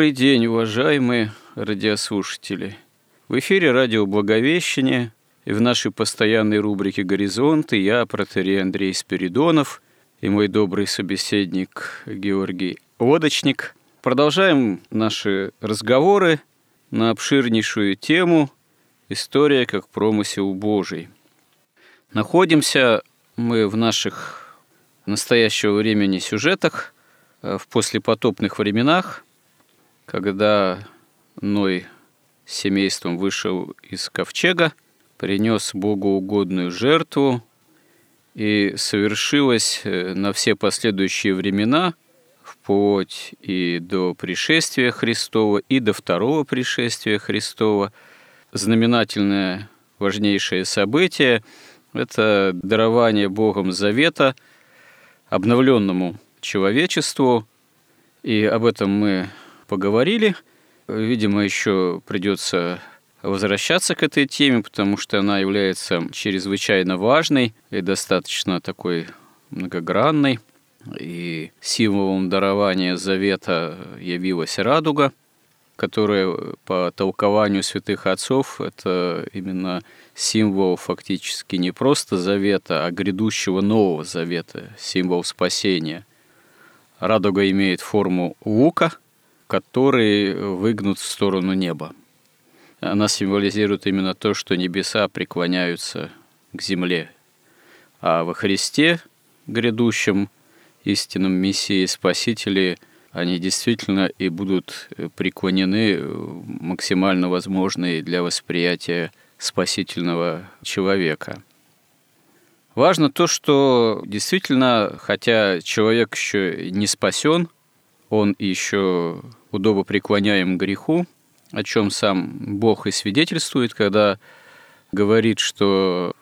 Добрый день, уважаемые радиослушатели. В эфире радио «Благовещение» и в нашей постоянной рубрике «Горизонты» я, протерей Андрей Спиридонов и мой добрый собеседник Георгий Лодочник. Продолжаем наши разговоры на обширнейшую тему «История как промысел Божий». Находимся мы в наших настоящего времени сюжетах э, в послепотопных временах – когда Ной семейством вышел из ковчега, принес Богу угодную жертву, и совершилось э, на все последующие времена, вплоть и до пришествия Христова, и до второго пришествия Христова, знаменательное важнейшее событие – это дарование Богом завета обновленному человечеству, и об этом мы поговорили. Видимо, еще придется возвращаться к этой теме, потому что она является чрезвычайно важной и достаточно такой многогранной. И символом дарования завета явилась радуга, которая по толкованию святых отцов это именно символ фактически не просто завета, а грядущего нового завета, символ спасения. Радуга имеет форму лука – который выгнут в сторону неба. Она символизирует именно то, что небеса преклоняются к земле. А во Христе, грядущем истинном Мессии Спасителе, они действительно и будут преклонены максимально возможные для восприятия спасительного человека. Важно то, что действительно, хотя человек еще не спасен, он еще удобо преклоняем греху, о чем сам Бог и свидетельствует, когда говорит, что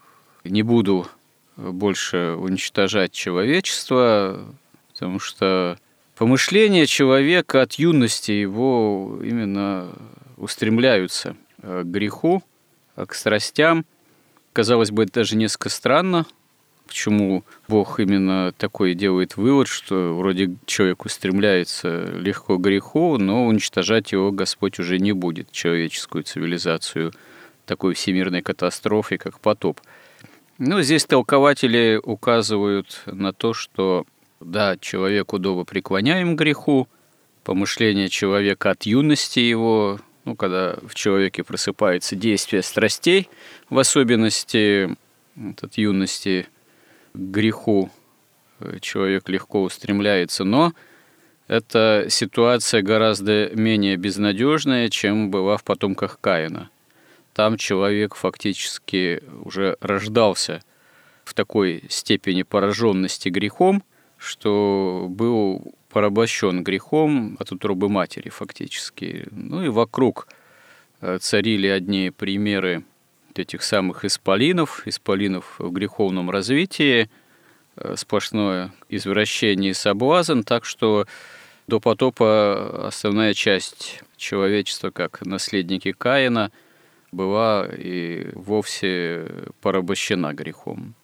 не буду больше уничтожать человечество, потому что помышления человека от юности его именно устремляются к греху, к страстям. Казалось бы, это даже несколько странно, Почему Бог именно такой делает вывод, что вроде человек устремляется легко к греху, но уничтожать его Господь уже не будет, человеческую цивилизацию, такой всемирной катастрофе, как потоп. Ну, здесь толкователи указывают на то, что да, человек удобо преклоняем греху, помышление человека от юности его, ну, когда в человеке просыпается действие страстей, в особенности от юности – греху э, человек легко устремляется, но эта ситуация гораздо менее безнадежная, чем была в потомках Каина. Там человек фактически уже рождался в такой степени пораженности грехом, что был порабощен грехом от утробы матери фактически. Ну и вокруг э, царили одни примеры этих самых исполинов, исполинов в греховном развитии, э, сплошное извращение и соблазн, так что до потопа основная часть человечества, как наследники Каина, была и вовсе порабощена грехом.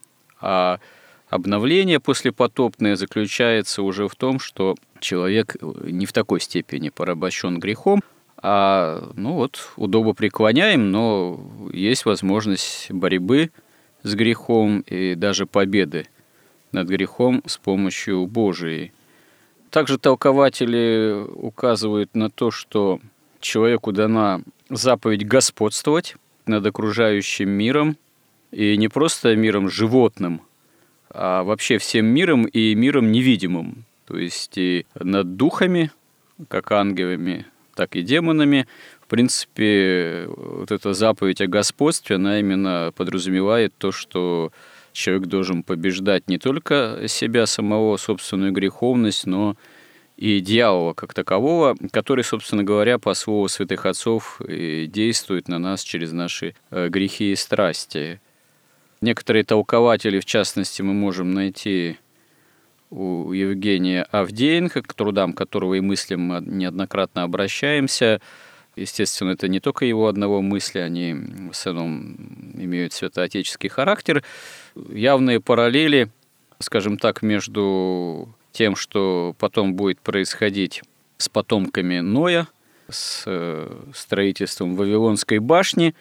А обновление послепотопное заключается уже в том, что человек не в такой степени порабощен грехом, а ну вот удобо преклоняем, но есть возможность борьбы с грехом и даже победы над грехом с помощью Божией. Также толкователи указывают на то, что человеку дана заповедь господствовать над окружающим миром, и не просто миром животным, а вообще всем миром и миром невидимым. То есть и над духами, как ангелами, так и демонами. В принципе, вот эта заповедь о господстве, она именно подразумевает то, что человек должен побеждать не только себя самого, собственную греховность, но и дьявола как такового, который, собственно говоря, по слову святых отцов действует на нас через наши э, грехи и страсти. Некоторые толкователи, в частности, мы можем найти у Евгения Авдеенко, к трудам которого и мыслям мы неоднократно обращаемся. Естественно, это не только его одного мысли, они в основном имеют святоотеческий характер. Явные параллели, скажем так, между тем, что потом будет происходить с потомками Ноя, с э, строительством Вавилонской башни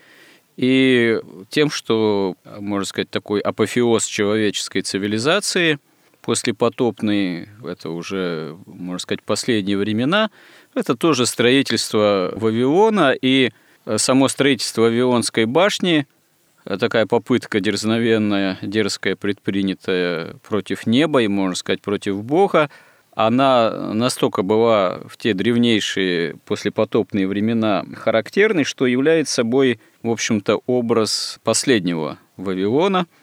и тем, что, можно сказать, такой апофеоз человеческой цивилизации – послепотопный, это уже, можно сказать, последние времена, это тоже строительство Вавилона и э, само строительство Вавилонской башни, э, такая попытка дерзновенная, дерзкая, предпринятая против неба и, можно сказать, против Бога, она настолько была в те древнейшие послепотопные времена характерной, что является собой, в общем-то, образ последнего Вавилона –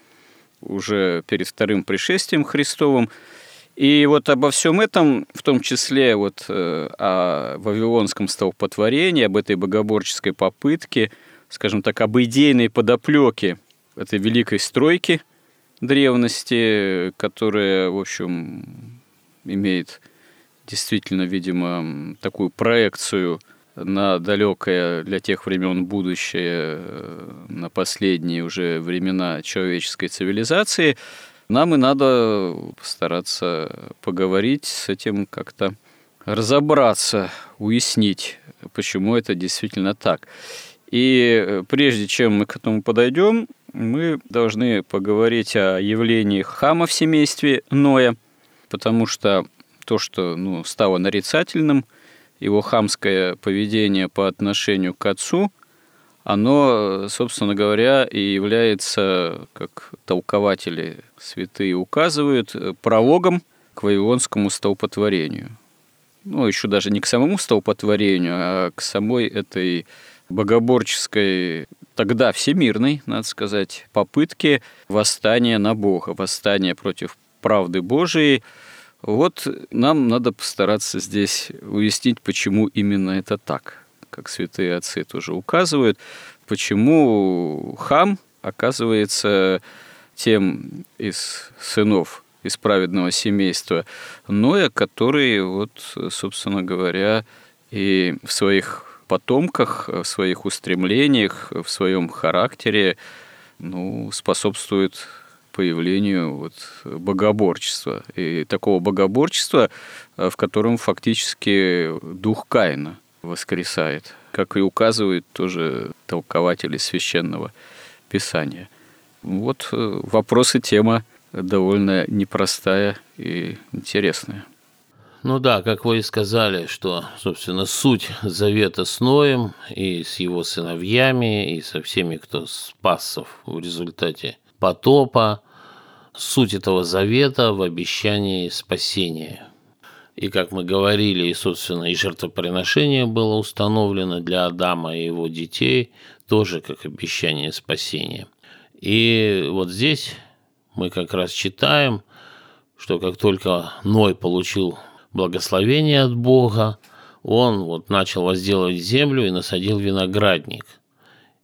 уже перед вторым пришествием Христовым. И вот обо всем этом, в том числе вот э, о Вавилонском столпотворении, об этой богоборческой попытке, скажем так, об идейной подоплеке этой великой стройки древности, которая, в общем, имеет действительно, видимо, такую проекцию – на далекое для тех времен будущее, э, на последние уже времена человеческой цивилизации, нам и надо постараться поговорить с этим как-то разобраться, уяснить, почему это действительно так. И э, прежде чем мы к этому подойдем, мы должны поговорить о явлении хама в семействе Ноя, потому что то, что ну, стало нарицательным – его хамское поведение по отношению к отцу, оно, собственно говоря, и является, как толкователи святые указывают, прологом к вавилонскому столпотворению. Ну, еще даже не к самому столпотворению, а к самой этой богоборческой, тогда всемирной, надо сказать, попытке восстания на Бога, восстания против правды Божией, вот нам надо постараться здесь уяснить, почему именно это так, как святые отцы тоже указывают, почему хам оказывается тем из сынов из праведного семейства Ноя, который, вот, собственно говоря, и в своих потомках, в своих устремлениях, в своем характере ну, способствует появлению вот богоборчества. И такого богоборчества, э, в котором фактически дух Каина воскресает, как и указывают тоже толкователи священного писания. Вот э, вопрос и тема довольно непростая и интересная. Ну да, как вы и сказали, что, собственно, суть завета с Ноем и с его сыновьями, и со всеми, кто спасся в результате потопа, суть этого завета в обещании спасения. И как мы говорили, и, собственно, и жертвоприношение было установлено для Адама и его детей, тоже как обещание спасения. И вот здесь мы как раз читаем, что как только Ной получил благословение от Бога, он вот начал возделывать землю и насадил виноградник –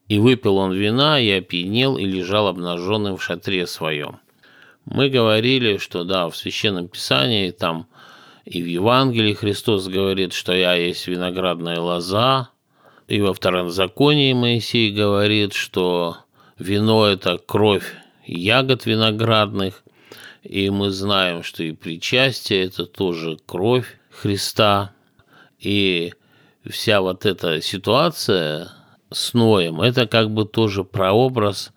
и выпил он вина, и опьянел, и лежал обнаженным в шатре своем. Мы говорили, что да, в Священном Писании там и в Евангелии Христос говорит, что я есть виноградная лоза, и во втором законе Моисей говорит, что вино – это кровь ягод виноградных, И мы знаем, что и причастие – это тоже кровь Христа. И вся вот эта ситуация с Ноем – это как бы тоже прообраз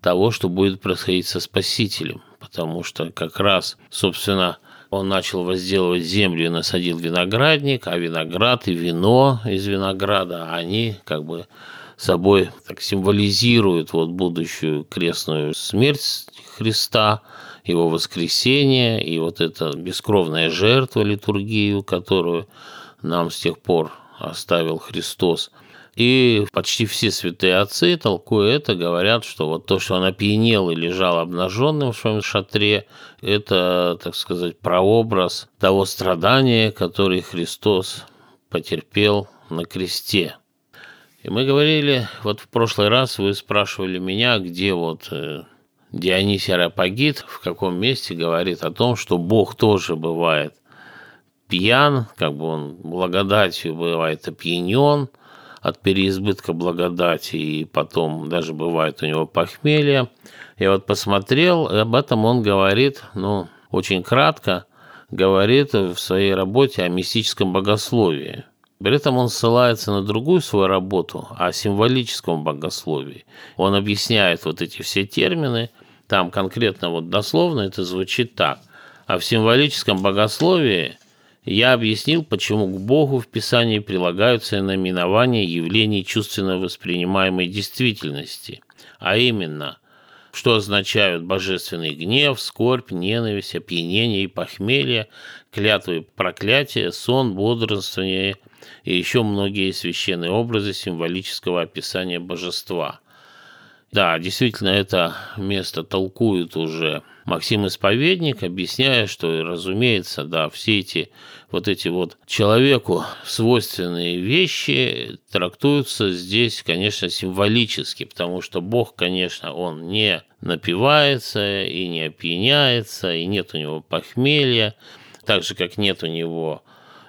того, что будет происходить со Спасителем. Потому что как раз, собственно, он начал возделывать землю и насадил виноградник, а виноград и вино из винограда, они как бы собой так символизируют вот будущую крестную смерть Христа, его воскресение и вот эта бескровная жертва, литургию, которую нам с тех пор оставил Христос. И почти все святые отцы, толкуя это, говорят, что вот то, что он опьянел и лежал обнаженным в своем шатре, это, так сказать, прообраз того страдания, который Христос потерпел на кресте. И мы говорили, вот в прошлый раз вы спрашивали меня, где вот э, Дионисий Ареопагит, в каком месте говорит о том, что Бог тоже бывает пьян, как бы он благодатью бывает опьянен от переизбытка благодати, и потом даже бывает у него похмелье. Я вот посмотрел, об этом он говорит, ну, очень кратко, говорит в своей работе о мистическом богословии. При этом он ссылается на другую свою работу, о символическом богословии. Он объясняет вот эти все термины, там конкретно вот дословно это звучит так. А в символическом богословии я объяснил, почему к Богу в Писании прилагаются наименования явлений чувственно воспринимаемой действительности, а именно, что означают божественный гнев, скорбь, ненависть, опьянение и похмелье, клятвы проклятия, сон, бодрствование – и еще многие священные образы символического описания божества. Да, действительно, это место толкует уже Максим Исповедник, объясняя, что, разумеется, да, все эти вот эти вот человеку свойственные вещи трактуются здесь, конечно, символически, потому что Бог, конечно, он не напивается и не опьяняется, и нет у него похмелья, так же, как нет у него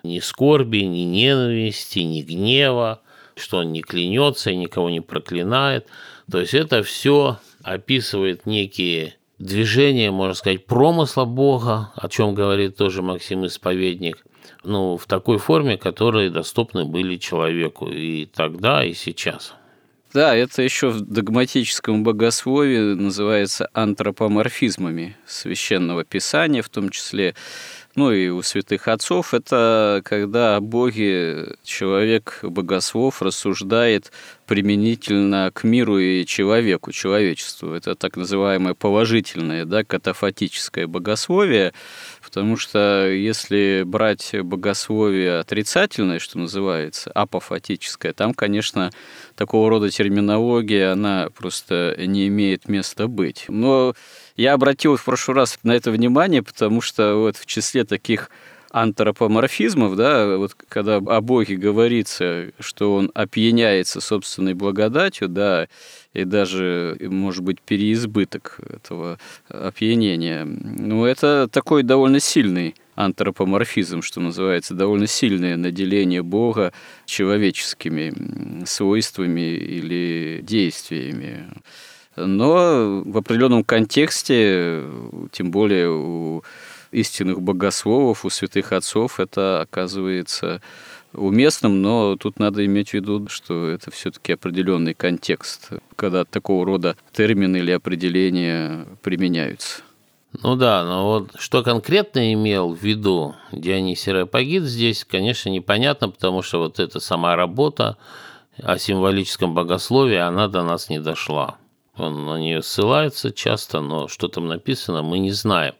ни скорби, ни ненависти, ни гнева, что он не клянется и никого не проклинает. То есть это все описывает некие движения, можно сказать, промысла Бога, о чем говорит тоже Максим Исповедник, ну, в такой форме, которые доступны были человеку и тогда, и сейчас. Да, это еще в догматическом богословии называется антропоморфизмами священного писания, в том числе ну и у святых отцов, это когда о Боге человек, богослов, рассуждает применительно к миру и человеку, человечеству. Это так называемое положительное, да, катафатическое богословие, потому что если брать богословие отрицательное, что называется, апофатическое, там, конечно, такого рода терминология, она просто не имеет места быть. Но я обратил в прошлый раз на это внимание, потому что вот в числе таких антропоморфизмов, да, вот когда о Боге говорится, что он опьяняется собственной благодатью, да, и даже, может быть, переизбыток этого опьянения, ну, это такой довольно сильный антропоморфизм, что называется, довольно сильное наделение Бога человеческими свойствами или действиями. Но в определенном контексте, тем более у истинных богословов, у святых отцов, это оказывается уместным, но тут надо иметь в виду, что это все-таки определенный контекст, когда такого рода термины или определения применяются. Ну да, но вот что конкретно имел в виду Дионисий Рапагид здесь, конечно, непонятно, потому что вот эта сама работа о символическом богословии, она до нас не дошла. Он на нее ссылается часто, но что там написано, мы не знаем.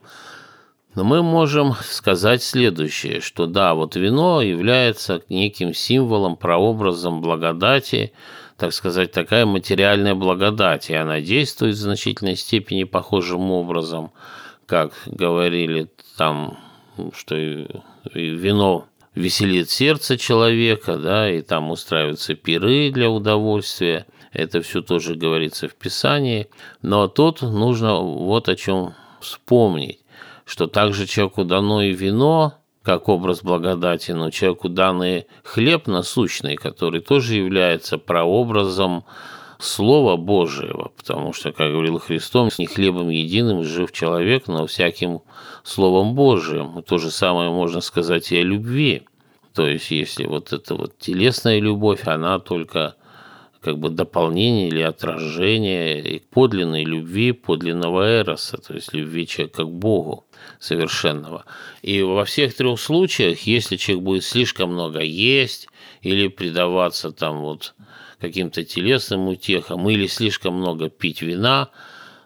Но мы можем сказать следующее, что да, вот вино является неким символом, прообразом благодати, так сказать, такая материальная благодать, и она действует в значительной степени похожим образом, как говорили там, что вино веселит сердце человека, да, и там устраиваются пиры для удовольствия – это все тоже говорится в Писании. Но тут нужно вот о чем вспомнить, что также человеку дано и вино, как образ благодати, но человеку данный хлеб насущный, который тоже является прообразом Слова Божьего, потому что, как говорил Христос, не хлебом единым жив человек, но всяким Словом Божиим. То же самое можно сказать и о любви. То есть, если вот эта вот телесная любовь, она только как бы дополнение или отражение подлинной любви, подлинного эроса, то есть любви человека к Богу совершенного. И во всех трех случаях, если человек будет слишком много есть или предаваться там вот каким-то телесным утехам или слишком много пить вина –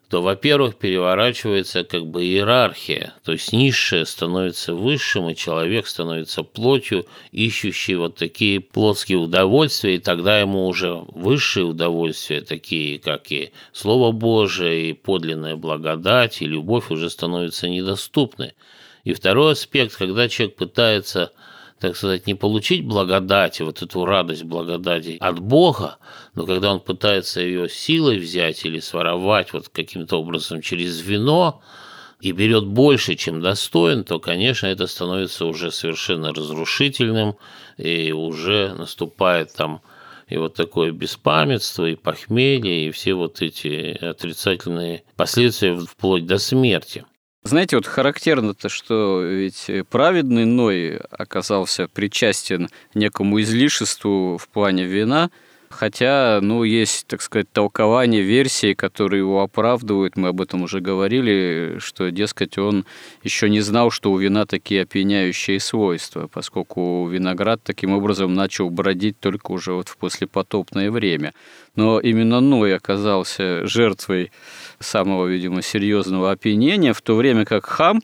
то, во-первых, переворачивается как бы иерархия, то есть низшее становится высшим, и человек становится плотью, ищущей вот такие плотские удовольствия, и тогда ему уже высшие удовольствия, такие как и Слово Божие, и подлинная благодать, и любовь уже становятся недоступны. И второй аспект, когда человек пытается так сказать, не получить благодати, вот эту радость благодати от Бога, но когда он пытается ее силой взять или своровать вот каким-то образом через вино, и берет больше, чем достоин, то, конечно, это становится уже совершенно разрушительным, и уже наступает там и вот такое беспамятство, и похмелье, и все вот эти отрицательные последствия вплоть до смерти. Знаете, вот характерно-то, что ведь праведный Ной оказался причастен некому излишеству в плане вина, хотя, ну, есть, так сказать, толкование версии, которые его оправдывают, мы об этом уже говорили, что, дескать, он еще не знал, что у вина такие опьяняющие свойства, поскольку виноград таким образом начал бродить только уже вот в послепотопное время. Но именно Ной оказался жертвой самого, видимо, серьезного опьянения, в то время как хам,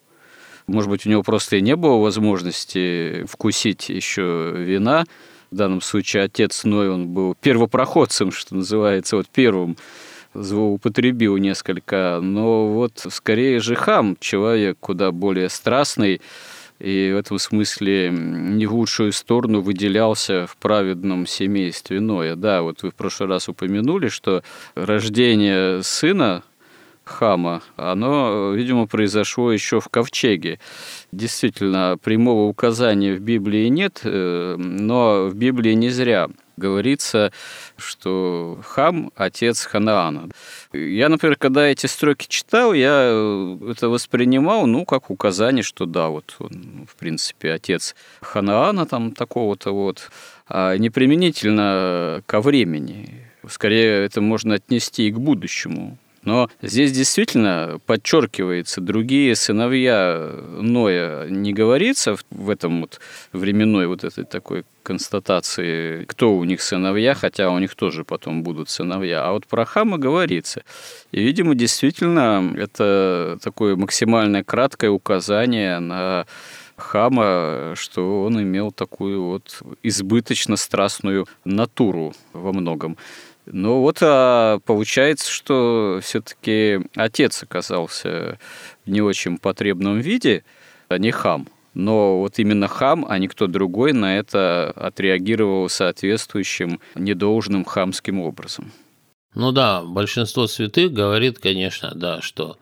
может быть, у него просто и не было возможности вкусить еще вина, в данном случае отец Ной, он был первопроходцем, что называется, вот первым злоупотребил несколько, но вот скорее же хам, человек куда более страстный, и в этом смысле не в лучшую сторону выделялся в праведном семействе Ноя. Да, вот вы в прошлый раз упомянули, что рождение сына Хама, оно, видимо, произошло еще в Ковчеге. Действительно, прямого указания в Библии нет, э, но в Библии не зря говорится, что Хам – отец Ханаана. Я, например, когда эти строки читал, я э, это воспринимал, ну, как указание, что да, вот он, в принципе, отец Ханаана там такого-то вот, а не применительно ко времени. Скорее, это можно отнести и к будущему. Но здесь действительно подчеркивается, другие сыновья Ноя не говорится в этом вот временной вот этой такой констатации, кто у них сыновья, хотя у них тоже потом будут сыновья. А вот про Хама говорится. И, видимо, действительно, это такое максимальное краткое указание на Хама, что он имел такую вот избыточно страстную натуру во многом. Ну вот а получается, что все-таки отец оказался в не очень потребном виде, а не хам. Но вот именно хам, а никто другой на это отреагировал соответствующим недолжным хамским образом. Ну да, большинство святых говорит, конечно, да, что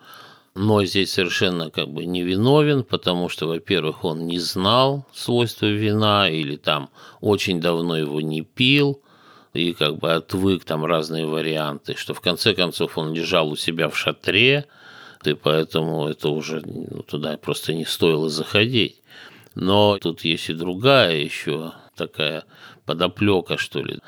но здесь совершенно как бы невиновен, потому что, во-первых, он не знал свойства вина или там очень давно его не пил, и как бы отвык там разные варианты, что в конце концов он лежал у себя в шатре, и поэтому это уже ну, туда просто не стоило заходить. Но тут есть и другая еще такая подоплека, что ли,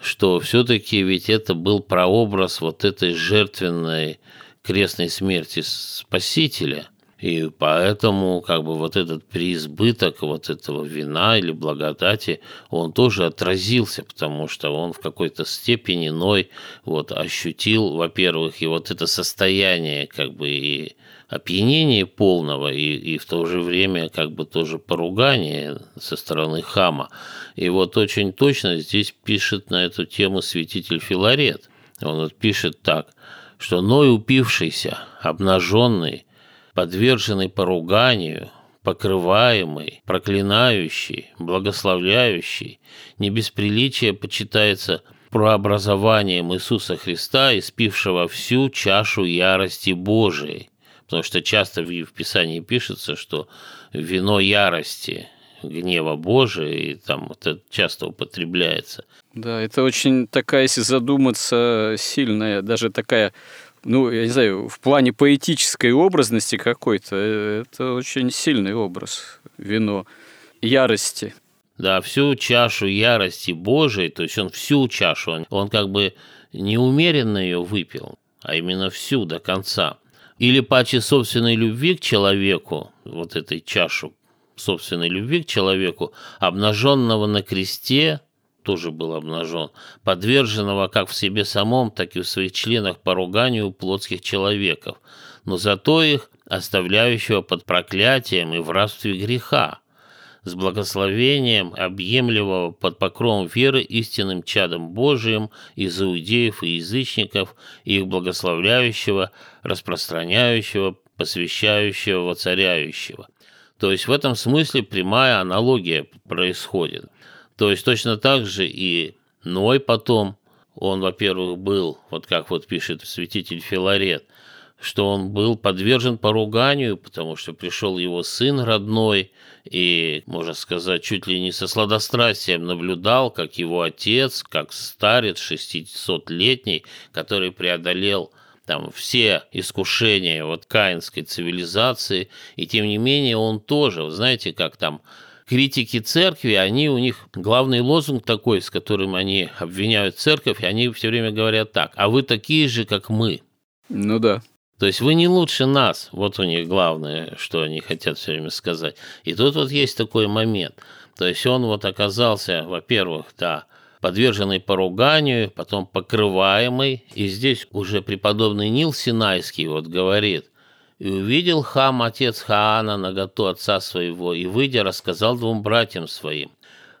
что все-таки ведь это был прообраз вот этой жертвенной крестной смерти Спасителя – и поэтому как бы вот этот преизбыток вот этого вина или благодати, он тоже отразился, потому что он в какой-то степени иной вот ощутил, во-первых, и вот это состояние как бы и опьянение полного и, и в то же время как бы тоже поругание со стороны хама. И вот очень точно здесь пишет на эту тему святитель Филарет. Он вот пишет так, что Ной упившийся, обнаженный, подверженный поруганию, покрываемый, проклинающий, благословляющий, не без приличия почитается прообразованием Иисуса Христа, испившего всю чашу ярости Божией. Потому что часто в Писании пишется, что вино ярости, гнева Божия, и там это часто употребляется. Да, это очень такая, если задуматься, сильная, даже такая ну, я не знаю, в плане поэтической образности какой-то, э, это очень сильный образ вино ярости. Да, всю чашу ярости Божией, то есть он всю чашу, он, он как бы неумеренно ее выпил, а именно всю до конца. Или паче собственной любви к человеку, вот этой чашу собственной любви к человеку, обнаженного на кресте, тоже был обнажен, подверженного как в себе самом, так и в своих членах поруганию плотских человеков, но зато их оставляющего под проклятием и в рабстве греха, с благословением объемливого под покровом веры истинным чадом Божиим из иудеев и язычников, и их благословляющего, распространяющего, посвящающего, воцаряющего. То есть в этом смысле прямая аналогия происходит. То есть точно так же и Ной потом, он, во-первых, был, вот как вот пишет святитель Филарет, что он был подвержен поруганию, потому что пришел его сын родной, и, можно сказать, чуть ли не со сладострастием наблюдал, как его отец, как старец 600-летний, который преодолел там все искушения вот каинской цивилизации, и тем не менее он тоже, знаете, как там критики церкви, они у них главный лозунг такой, с которым они обвиняют церковь, и они все время говорят так, а вы такие же, как мы. Ну да. То есть вы не лучше нас. Вот у них главное, что они хотят все время сказать. И тут вот есть такой момент. То есть он вот оказался, во-первых, да, подверженный поруганию, потом покрываемый. И здесь уже преподобный Нил Синайский вот говорит, «И увидел Хам, отец Хаана, наготу отца своего, и, выйдя, рассказал двум братьям своим.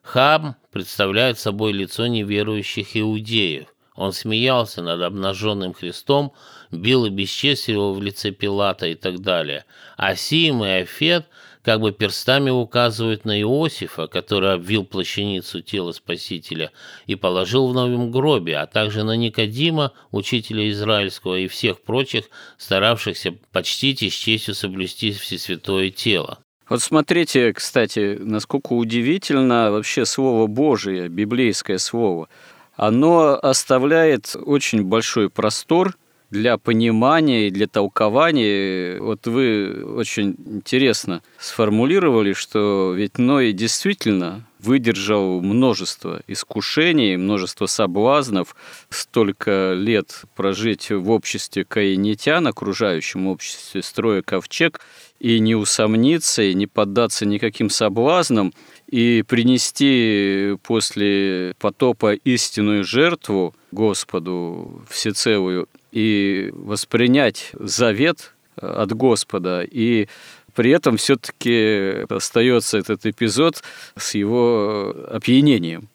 Хам представляет собой лицо неверующих иудеев. Он смеялся над обнаженным Христом, бил и бесчестил в лице Пилата и так далее. А Сим и Афет как бы перстами указывают на Иосифа, который обвил плащаницу тела Спасителя и положил в новом гробе, а также на Никодима, учителя израильского, и всех прочих, старавшихся почтить и с честью соблюсти всесвятое тело. Вот смотрите, кстати, насколько удивительно вообще Слово Божие, библейское Слово. Оно оставляет очень большой простор – для понимания и для толкования. Вот вы очень интересно сформулировали, что ведь Ной действительно выдержал множество искушений, множество соблазнов, столько лет прожить в обществе каинитян, окружающем обществе, строя ковчег, и не усомниться, и не поддаться никаким соблазнам, и принести после потопа истинную жертву Господу всецелую и воспринять завет от Господа, и при этом все-таки остается этот эпизод с его опьянением.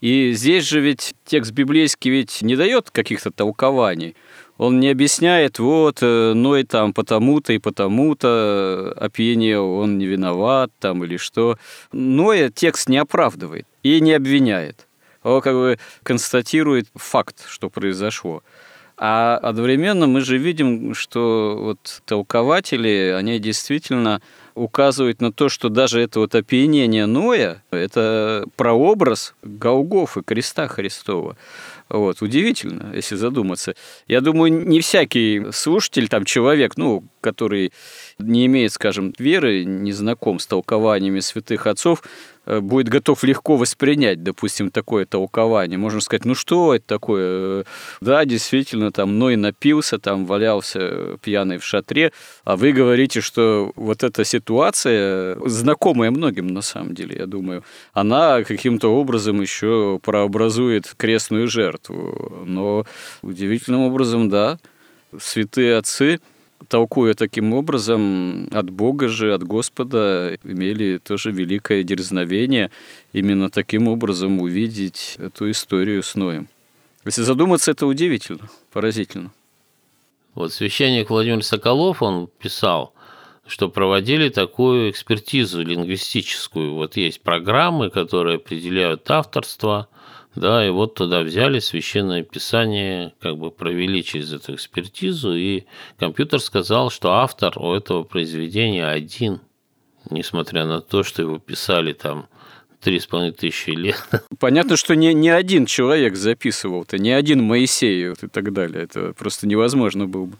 И здесь же ведь текст библейский ведь не дает каких-то толкований. Он не объясняет, вот, э, Ной там потому-то и потому-то опьянел, он не виноват там или что. Ноя текст не оправдывает и не обвиняет. Он как бы констатирует факт, что произошло. А одновременно мы же видим, что вот толкователи, они действительно указывают на то, что даже это вот опьянение Ноя – это прообраз Голгофы, креста Христова. Вот, удивительно, если задуматься. Я думаю, не всякий слушатель, там, человек, ну, который не имеет, скажем, веры, не знаком с толкованиями святых отцов, э, будет готов легко воспринять, допустим, такое толкование. Можно сказать, ну что это такое? Да, действительно, там Ной напился, там валялся пьяный в шатре, а вы говорите, что вот эта ситуация, знакомая многим на самом деле, я думаю, она каким-то образом еще прообразует крестную жертву. Но удивительным образом, да, святые отцы толкуя таким образом, от Бога же, от Господа, имели тоже великое дерзновение именно таким образом увидеть эту историю с Ноем. Если задуматься, это удивительно, поразительно. Вот священник Владимир Соколов, он писал, что проводили такую экспертизу лингвистическую. Вот есть программы, которые определяют авторство – да, и вот туда взяли священное писание, как бы провели через эту экспертизу, и компьютер сказал, что автор у этого произведения один. несмотря на то, что его писали там три с половиной тысячи лет. Понятно, что не, не один человек записывал-то, не один Моисей и так далее. Это просто невозможно было бы.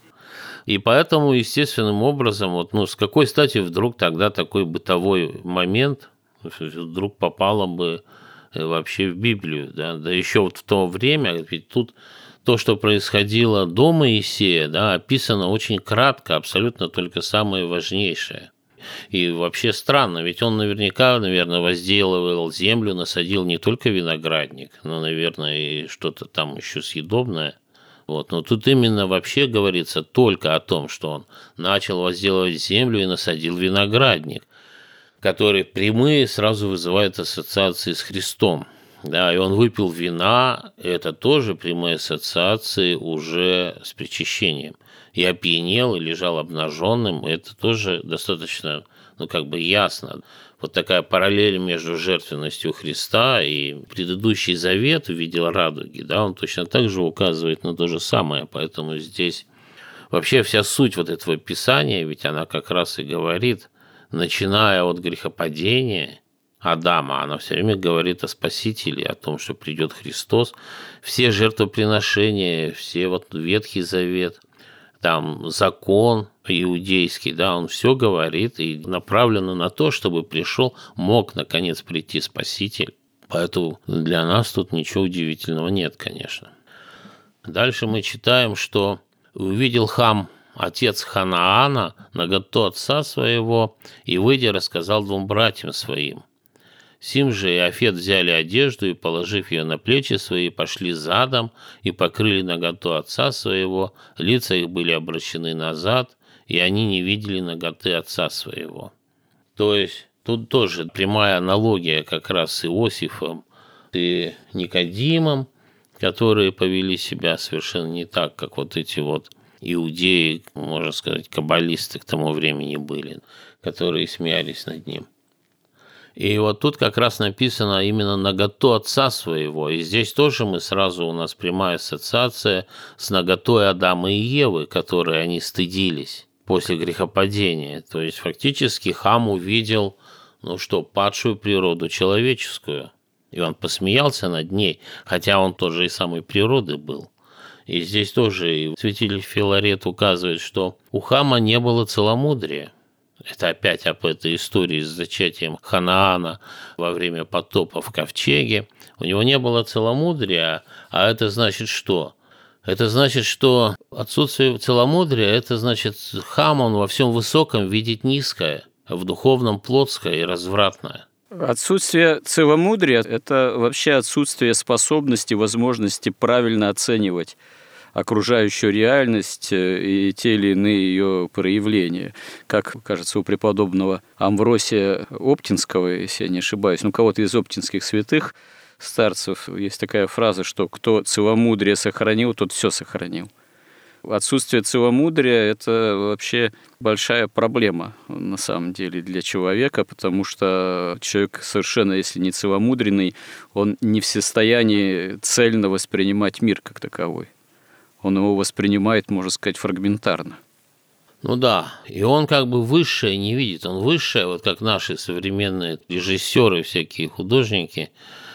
И поэтому естественным образом, вот, ну, с какой стати вдруг тогда такой бытовой момент вдруг попало бы вообще в Библию, да, да еще вот в то время, ведь тут то, что происходило до Моисея, да, описано очень кратко, абсолютно только самое важнейшее. И вообще странно, ведь он наверняка, наверное, возделывал землю, насадил не только виноградник, но, наверное, и что-то там еще съедобное. Вот. Но тут именно вообще говорится только о том, что он начал возделывать землю и насадил виноградник, который прямые сразу вызывают ассоциации с Христом. Да, и он выпил вина, это тоже прямые ассоциации уже с причащением. И опьянел, и лежал обнаженным, это тоже достаточно, ну, как бы ясно. Вот такая параллель между жертвенностью Христа и предыдущий завет увидел радуги, да, он точно так же указывает на то же самое, поэтому здесь вообще вся суть вот этого писания, ведь она как раз и говорит, начиная от грехопадения – Адама, она все время говорит о Спасителе, о том, что придет Христос. Все жертвоприношения, все вот Ветхий Завет, там закон иудейский, да, он все говорит и направлено на то, чтобы пришел, мог наконец прийти Спаситель. Поэтому для нас тут ничего удивительного нет, конечно. Дальше мы читаем, что увидел хам отец Ханаана наготу отца своего, и, выйдя, рассказал двум братьям своим – Сим же и Афет взяли одежду и, положив ее на плечи свои, пошли задом и покрыли наготу отца своего, лица их были обращены назад, и они не видели наготы отца своего. То есть тут тоже прямая аналогия как раз с Иосифом и Никодимом, которые повели себя совершенно не так, как вот эти вот иудеи, можно сказать, каббалисты к тому времени были, которые смеялись над ним. И вот тут как раз написано именно наготу отца своего. И здесь тоже мы сразу, у нас прямая ассоциация с наготой Адама и Евы, которые они стыдились после грехопадения. То есть фактически Хам увидел, ну что, падшую природу человеческую. И он посмеялся над ней, хотя он тоже и самой природы был. И здесь тоже святитель Филарет указывает, что у Хама не было целомудрия. Это опять об этой истории с зачатием Ханаана во время потопа в Ковчеге. У него не было целомудрия, а это значит что? Это значит, что отсутствие целомудрия, это значит, хам он во всем высоком видит низкое, в духовном плотское и развратное. Отсутствие целомудрия – это вообще отсутствие способности, возможности правильно оценивать окружающую реальность э, и те или иные ее проявления. Как, кажется, у преподобного Амвросия Оптинского, если я не ошибаюсь, ну, кого-то из оптинских святых старцев, есть такая фраза, что кто целомудрие сохранил, тот все сохранил. Отсутствие целомудрия – это вообще большая проблема на самом деле для человека, потому что человек совершенно, если не целомудренный, он не в состоянии цельно воспринимать мир как таковой он его воспринимает, можно сказать, фрагментарно. Ну да, и он как бы высшее не видит, он высшее, вот как наши современные режиссеры, всякие художники,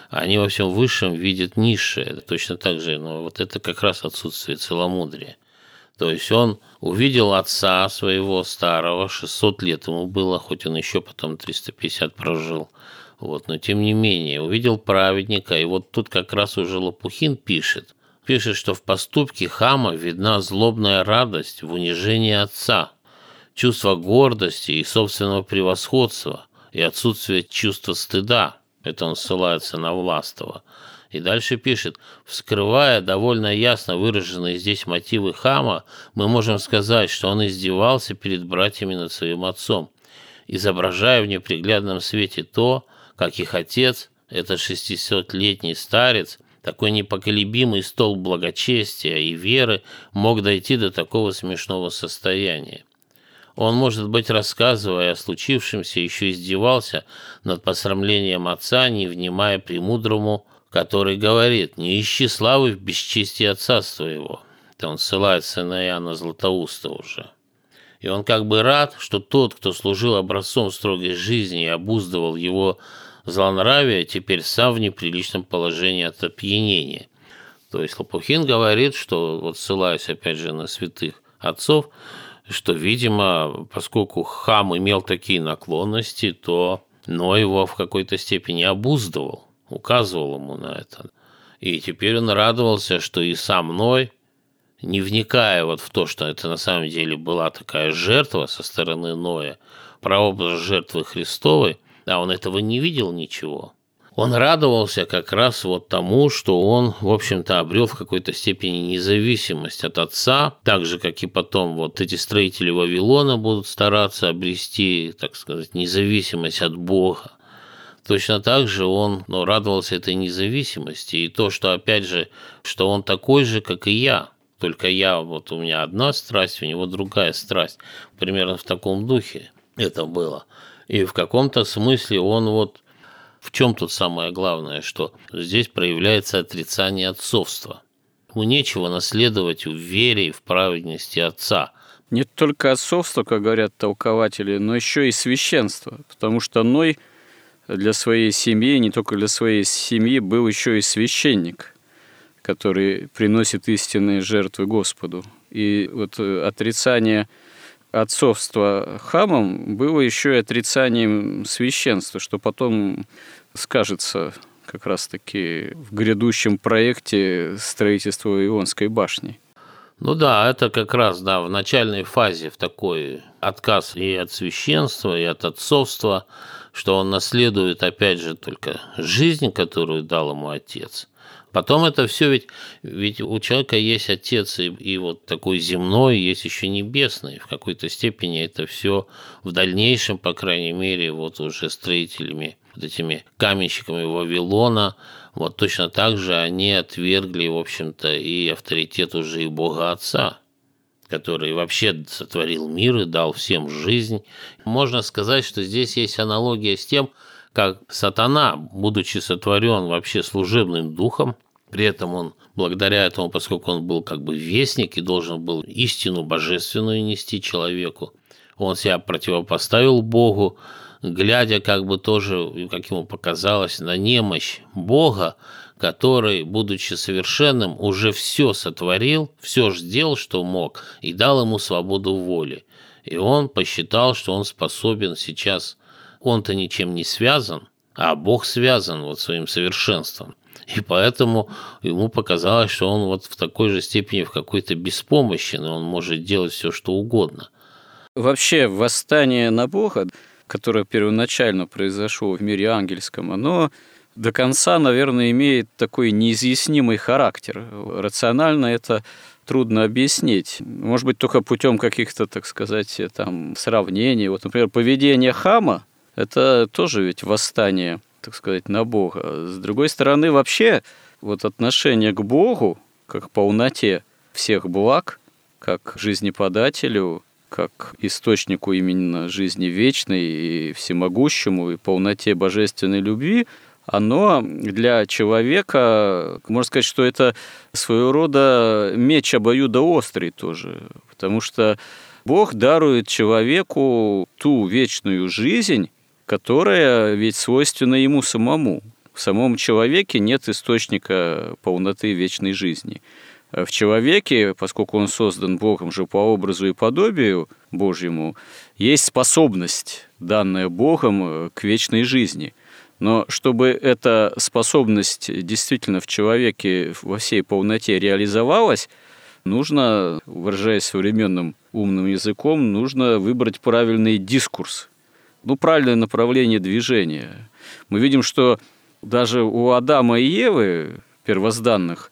они во всем высшем видят низшее, точно так же, но вот это как раз отсутствие целомудрия. То есть он увидел отца своего старого, 600 лет ему было, хоть он еще потом 350 прожил, вот, но тем не менее, увидел праведника, и вот тут как раз уже Лопухин пишет, пишет, что в поступке хама видна злобная радость в унижении отца, чувство гордости и собственного превосходства и отсутствие чувства стыда. Это он ссылается на Властова. И дальше пишет, вскрывая довольно ясно выраженные здесь мотивы хама, мы можем сказать, что он издевался перед братьями над своим отцом, изображая в неприглядном свете то, как их отец, этот 600-летний старец, такой непоколебимый стол благочестия и веры мог дойти до такого смешного состояния. Он, может быть, рассказывая о случившемся, еще издевался над посрамлением отца, не внимая премудрому, который говорит «Не ищи славы в бесчестии отца своего». Это он ссылается на Иоанна Златоуста уже. И он как бы рад, что тот, кто служил образцом строгой жизни и обуздывал его злонравие, теперь сам в неприличном положении от опьянения. То есть Лопухин говорит, что, вот ссылаясь опять же на святых отцов, что, видимо, поскольку хам имел такие наклонности, то но его в какой-то степени обуздывал, указывал ему на это. И теперь он радовался, что и со мной, не вникая вот в то, что это на самом деле была такая жертва со стороны Ноя, прообраз жертвы Христовой, а он этого не видел ничего. Он радовался как раз вот тому, что он, в общем-то, обрел в какой-то степени независимость от отца, так же, как и потом вот эти строители Вавилона будут стараться обрести, так сказать, независимость от Бога. Точно так же он ну, радовался этой независимости и то, что, опять же, что он такой же, как и я, только я, вот у меня одна страсть, у него другая страсть. Примерно в таком духе это было. И в каком-то смысле он вот... В чем тут самое главное, что здесь проявляется отрицание отцовства. Ему нечего наследовать в вере и в праведности отца. Не только отцовство, как говорят толкователи, но еще и священство. Потому что Ной для своей семьи, не только для своей семьи, был еще и священник, который приносит истинные жертвы Господу. И вот отрицание отцовства хамом было еще и отрицанием священства, что потом скажется как раз-таки в грядущем проекте строительства Ионской башни. Ну да, это как раз, да, в начальной фазе в такой отказ и от священства, и от отцовства, что он наследует, опять же, только жизнь, которую дал ему отец – Потом это все ведь, ведь у человека есть отец и, и вот такой земной, есть еще небесный. В какой-то степени это все в дальнейшем, по крайней мере, вот уже строителями, вот этими каменщиками Вавилона, вот точно так же они отвергли, в общем-то, и авторитет уже и Бога Отца который вообще сотворил мир и дал всем жизнь. Можно сказать, что здесь есть аналогия с тем, как сатана, будучи сотворен вообще служебным духом, при этом он, благодаря этому, поскольку он был как бы вестник и должен был истину божественную нести человеку, он себя противопоставил Богу, глядя как бы тоже, как ему показалось, на немощь Бога, который, будучи совершенным, уже все сотворил, все сделал, что мог, и дал ему свободу воли. И он посчитал, что он способен сейчас, он-то ничем не связан, а Бог связан вот своим совершенством – и поэтому ему показалось, что он вот в такой же степени в какой-то беспомощен, и он может делать все, что угодно. Вообще, восстание на Бога, которое первоначально произошло в мире ангельском, оно до конца, наверное, имеет такой неизъяснимый характер. Рационально это трудно объяснить. Может быть, только путем каких-то, так сказать, там, сравнений. Вот, например, поведение Хама – это тоже ведь восстание так сказать, на Бога. С другой стороны, вообще вот отношение к Богу, как полноте всех благ, как жизнеподателю, как источнику именно жизни вечной и всемогущему, и полноте божественной любви, оно для человека, можно сказать, что это своего рода меч обоюдоострый тоже, потому что Бог дарует человеку ту вечную жизнь, которая ведь свойственна ему самому. В самом человеке нет источника полноты вечной жизни. В человеке, поскольку он создан Богом же по образу и подобию Божьему, есть способность, данная Богом, к вечной жизни. Но чтобы эта способность действительно в человеке во всей полноте реализовалась, нужно, выражаясь современным умным языком, нужно выбрать правильный дискурс, ну, правильное направление движения. Мы видим, что даже у Адама и Евы, первозданных,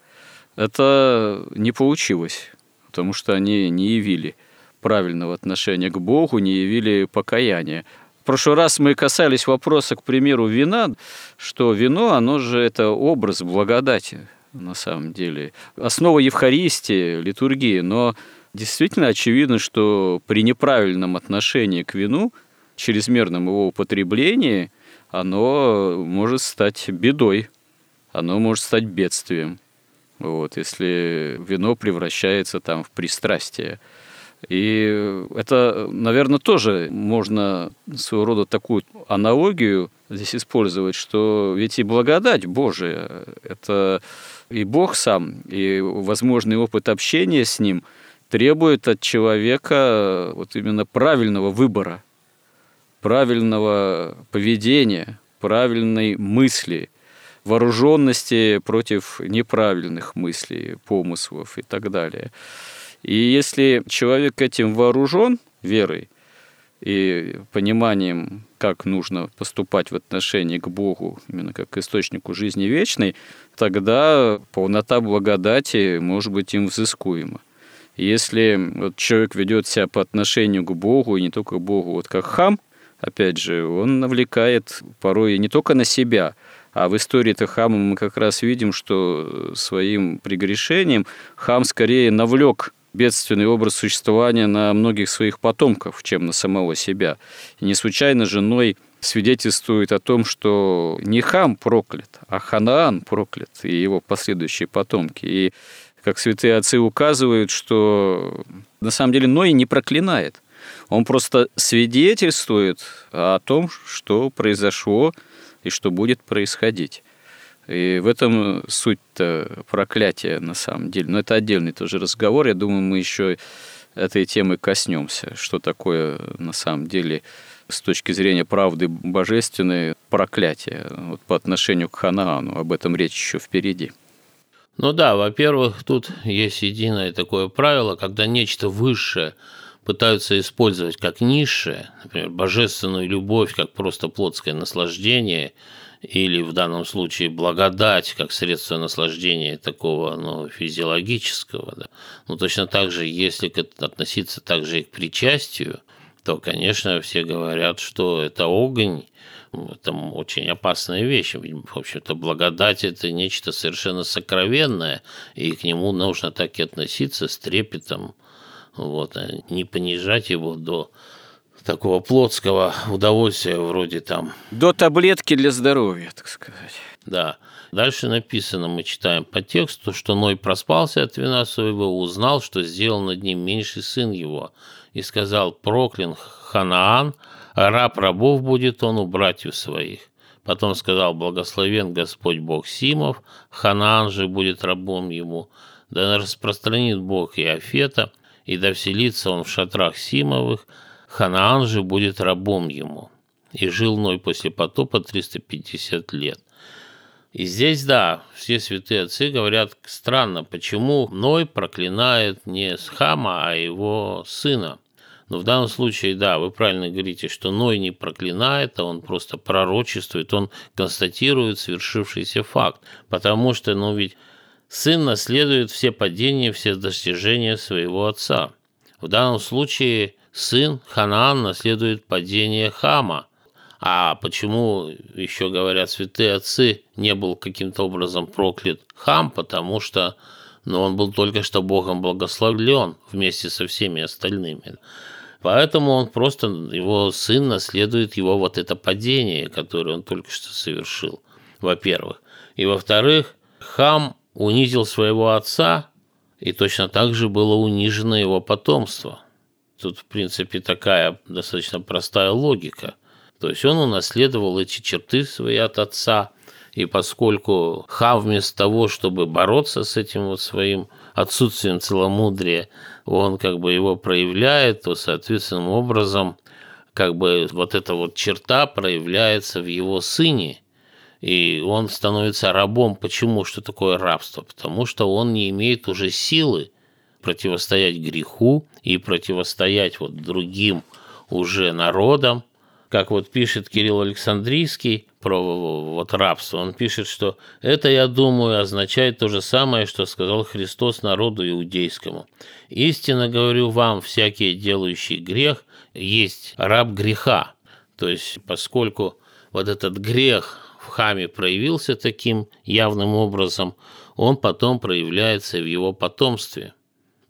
это не получилось, потому что они не явили правильного отношения к Богу, не явили покаяния. В прошлый раз мы касались вопроса, к примеру, вина, что вино, оно же это образ благодати на самом деле. Основа Евхаристии, литургии, но действительно очевидно, что при неправильном отношении к вину – чрезмерном его употреблении, оно может стать бедой, оно может стать бедствием. Вот, если вино превращается там в пристрастие. И это, наверное, тоже можно своего рода такую аналогию здесь использовать, что ведь и благодать Божия – это и Бог сам, и возможный опыт общения с Ним требует от человека вот именно правильного выбора, правильного поведения, правильной мысли, вооруженности против неправильных мыслей, помыслов и так далее. И если человек этим вооружен верой и пониманием, как нужно поступать в отношении к Богу, именно как к источнику жизни вечной, тогда полнота благодати может быть им взыскуема. Если вот человек ведет себя по отношению к Богу, и не только к Богу, вот как хам, опять же, он навлекает порой не только на себя, а в истории-то хама мы как раз видим, что своим прегрешением хам скорее навлек бедственный образ существования на многих своих потомков, чем на самого себя. И не случайно женой свидетельствует о том, что не Хам проклят, а Ханаан проклят и его последующие потомки. И как святые отцы указывают, что на самом деле Ной не проклинает. Он просто свидетельствует о том, что произошло и что будет происходить. И в этом суть-то проклятия на самом деле. Но это отдельный тоже разговор. Я думаю, мы еще этой темы коснемся. Что такое на самом деле с точки зрения правды божественной проклятие вот по отношению к Ханаану. Об этом речь еще впереди. Ну да, во-первых, тут есть единое такое правило, когда нечто высшее пытаются использовать как низшее, например, божественную любовь как просто плотское наслаждение – или в данном случае благодать как средство наслаждения такого ну, физиологического. Да. Ну, точно так же, если относиться также и к причастию, то, конечно, все говорят, что это огонь, это очень опасная вещь. В общем-то, благодать – это нечто совершенно сокровенное, и к нему нужно так и относиться с трепетом, вот, а не понижать его до такого плотского удовольствия вроде там. До таблетки для здоровья, так сказать. Да. Дальше написано, мы читаем по тексту, что Ной проспался от вина своего, узнал, что сделал над ним меньший сын его, и сказал, проклен Ханаан, а раб рабов будет он у братьев своих. Потом сказал, благословен Господь Бог Симов, Ханаан же будет рабом ему, да распространит Бог и Афета, и да вселится он в шатрах Симовых, Ханаан же будет рабом ему. И жил Ной после потопа 350 лет. И здесь, да, все святые отцы говорят, странно, почему Ной проклинает не Схама, а его сына. Но в данном случае, да, вы правильно говорите, что Ной не проклинает, а он просто пророчествует, он констатирует свершившийся факт. Потому что, ну ведь сын наследует все падения, все достижения своего отца. В данном случае сын Ханаан наследует падение Хама. А почему, еще говорят святые отцы, не был каким-то образом проклят Хам? Потому что ну, он был только что Богом благословлен вместе со всеми остальными. Поэтому он просто, его сын наследует его вот это падение, которое он только что совершил, во-первых. И во-вторых, Хам унизил своего отца, и точно так же было унижено его потомство. Тут, в принципе, такая достаточно простая логика. То есть он унаследовал эти черты свои от отца, и поскольку Хам вместо того, чтобы бороться с этим вот своим отсутствием целомудрия, он как бы его проявляет, то соответственным образом как бы вот эта вот черта проявляется в его сыне, и он становится рабом. Почему? Что такое рабство? Потому что он не имеет уже силы противостоять греху и противостоять вот другим уже народам. Как вот пишет Кирилл Александрийский про вот рабство, он пишет, что это, я думаю, означает то же самое, что сказал Христос народу иудейскому. «Истинно говорю вам, всякий делающий грех есть раб греха». То есть, поскольку вот этот грех в хаме проявился таким явным образом, он потом проявляется в его потомстве –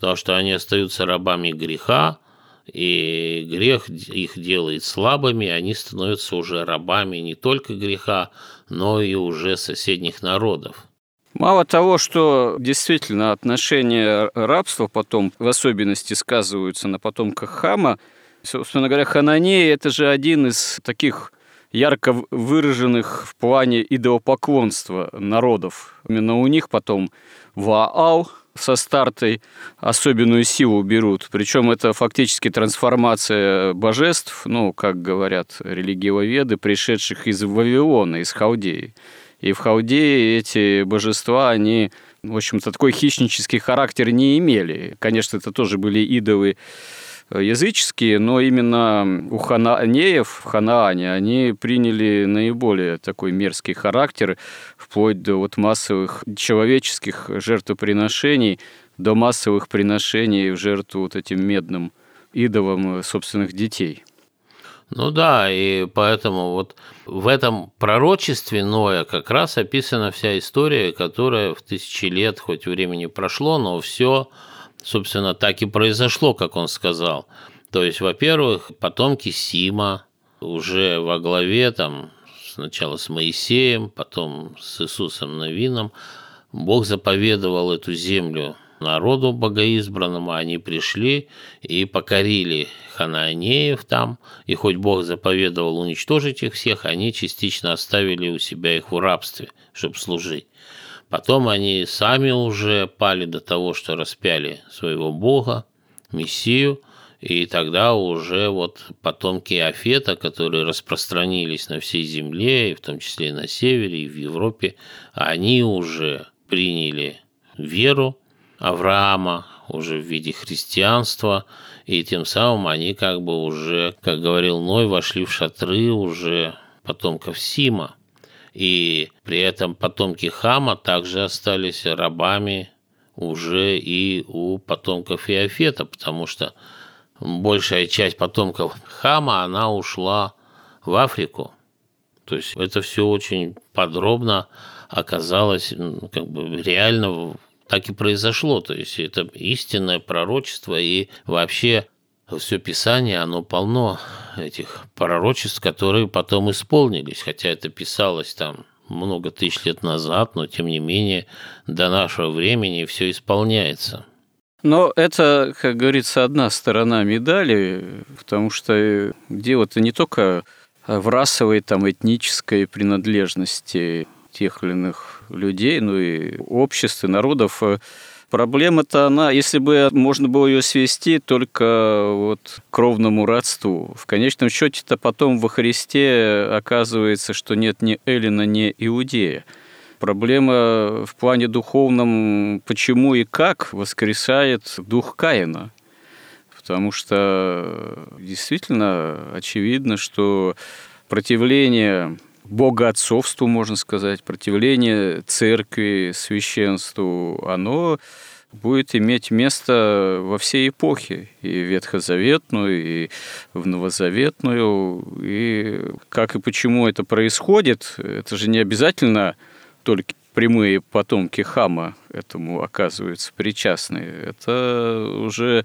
потому что они остаются рабами греха, и грех их делает слабыми, они становятся уже рабами не только греха, но и уже соседних народов. Мало того, что действительно отношения рабства потом в особенности сказываются на потомках Хама, собственно говоря, Хананеи – это же один из таких ярко выраженных в плане идолопоклонства народов. Именно у них потом Ваал со стартой особенную силу берут. Причем это фактически трансформация божеств, ну, как говорят религиоведы, пришедших из Вавилона, из Халдеи. И в Халдее эти божества, они, в общем-то, такой хищнический характер не имели. Конечно, это тоже были идолы языческие, но именно у хананеев в Ханаане они приняли наиболее такой мерзкий характер, вплоть до вот массовых человеческих жертвоприношений, до массовых приношений в жертву вот этим медным идолам собственных детей. Ну да, и поэтому вот в этом пророчестве Ноя как раз описана вся история, которая в тысячи лет, хоть времени прошло, но все собственно, так и произошло, как он сказал. То есть, во-первых, потомки Сима уже во главе там сначала с Моисеем, потом с Иисусом Новином, Бог заповедовал эту землю народу богоизбранному, они пришли и покорили ханаанеев там, и хоть Бог заповедовал уничтожить их всех, они частично оставили у себя их в рабстве, чтобы служить. Потом они сами уже пали до того, что распяли своего бога, Мессию, и тогда уже вот потомки Афета, которые распространились на всей земле, и в том числе и на севере, и в Европе, они уже приняли веру Авраама уже в виде христианства, и тем самым они как бы уже, как говорил Ной, вошли в шатры уже потомков Сима. И при этом потомки Хама также остались рабами уже и у потомков Иофета, потому что большая часть потомков Хама, она ушла в Африку. То есть это все очень подробно оказалось как бы реально так и произошло. То есть это истинное пророчество и вообще все Писание, оно полно этих пророчеств, которые потом исполнились, хотя это писалось там много тысяч лет назад, но тем не менее до нашего времени все исполняется. Но это, как говорится, одна сторона медали, потому что дело-то не только в расовой, там, этнической принадлежности тех или иных людей, но и обществ, и народов. Проблема-то она, если бы можно было ее свести только вот к кровному родству. В конечном счете-то потом во Христе оказывается, что нет ни Эллина, ни Иудея. Проблема в плане духовном, почему и как воскресает дух Каина. Потому что действительно очевидно, что противление богоотцовству, можно сказать, противление церкви, священству, оно будет иметь место во всей эпохе, и ветхозаветную, и в новозаветную, и как и почему это происходит, это же не обязательно только прямые потомки Хама этому оказываются причастны. Это уже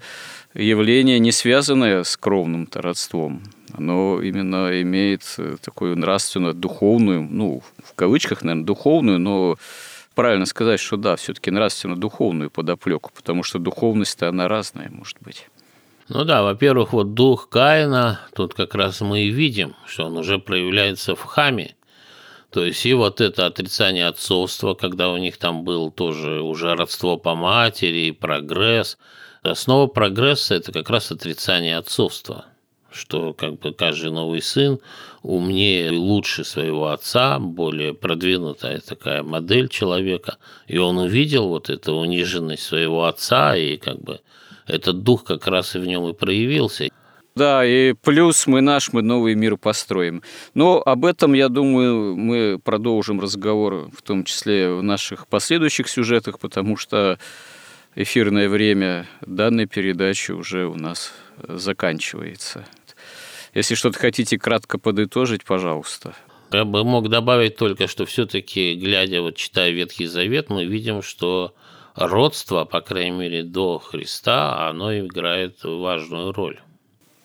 явление, не связанное с кровным-то родством. Оно именно имеет такую нравственно-духовную, ну, в кавычках, наверное, духовную, но правильно сказать, что да, все-таки нравственно-духовную подоплеку, потому что духовность-то она разная, может быть. Ну да, во-первых, вот дух Каина, тут как раз мы и видим, что он уже проявляется в Хаме, то есть и вот это отрицание отцовства, когда у них там был тоже уже родство по матери, прогресс. Основа прогресса – это как раз отрицание отцовства что как бы каждый новый сын умнее и лучше своего отца, более продвинутая такая модель человека, и он увидел вот эту униженность своего отца, и как бы этот дух как раз и в нем и проявился. Да, и плюс мы наш, мы новый мир построим. Но об этом, я думаю, мы продолжим разговор, в том числе в наших последующих сюжетах, потому что эфирное время данной передачи уже у нас заканчивается. Если что-то хотите кратко подытожить, пожалуйста. Я бы мог добавить только, что все-таки, глядя, вот читая Ветхий Завет, мы видим, что родство, по крайней мере, до Христа, оно играет важную роль.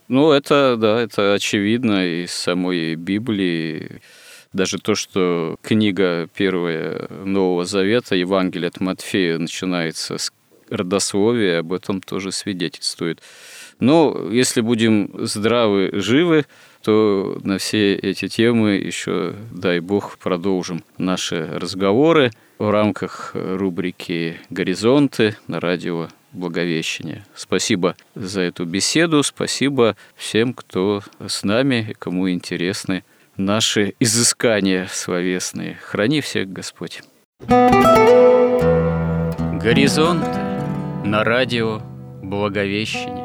Ну, это, да, это очевидно из самой Библии. Даже то, что книга первая Нового Завета, Евангелие от Матфея, начинается с родословия, об этом тоже свидетельствует. Но если будем здравы, живы, то на все эти темы еще, дай бог, продолжим наши разговоры в рамках рубрики «Горизонты» на радио Благовещение. Спасибо за эту беседу, спасибо всем, кто с нами и кому интересны наши изыскания словесные. Храни всех Господь. Горизонт на радио Благовещение.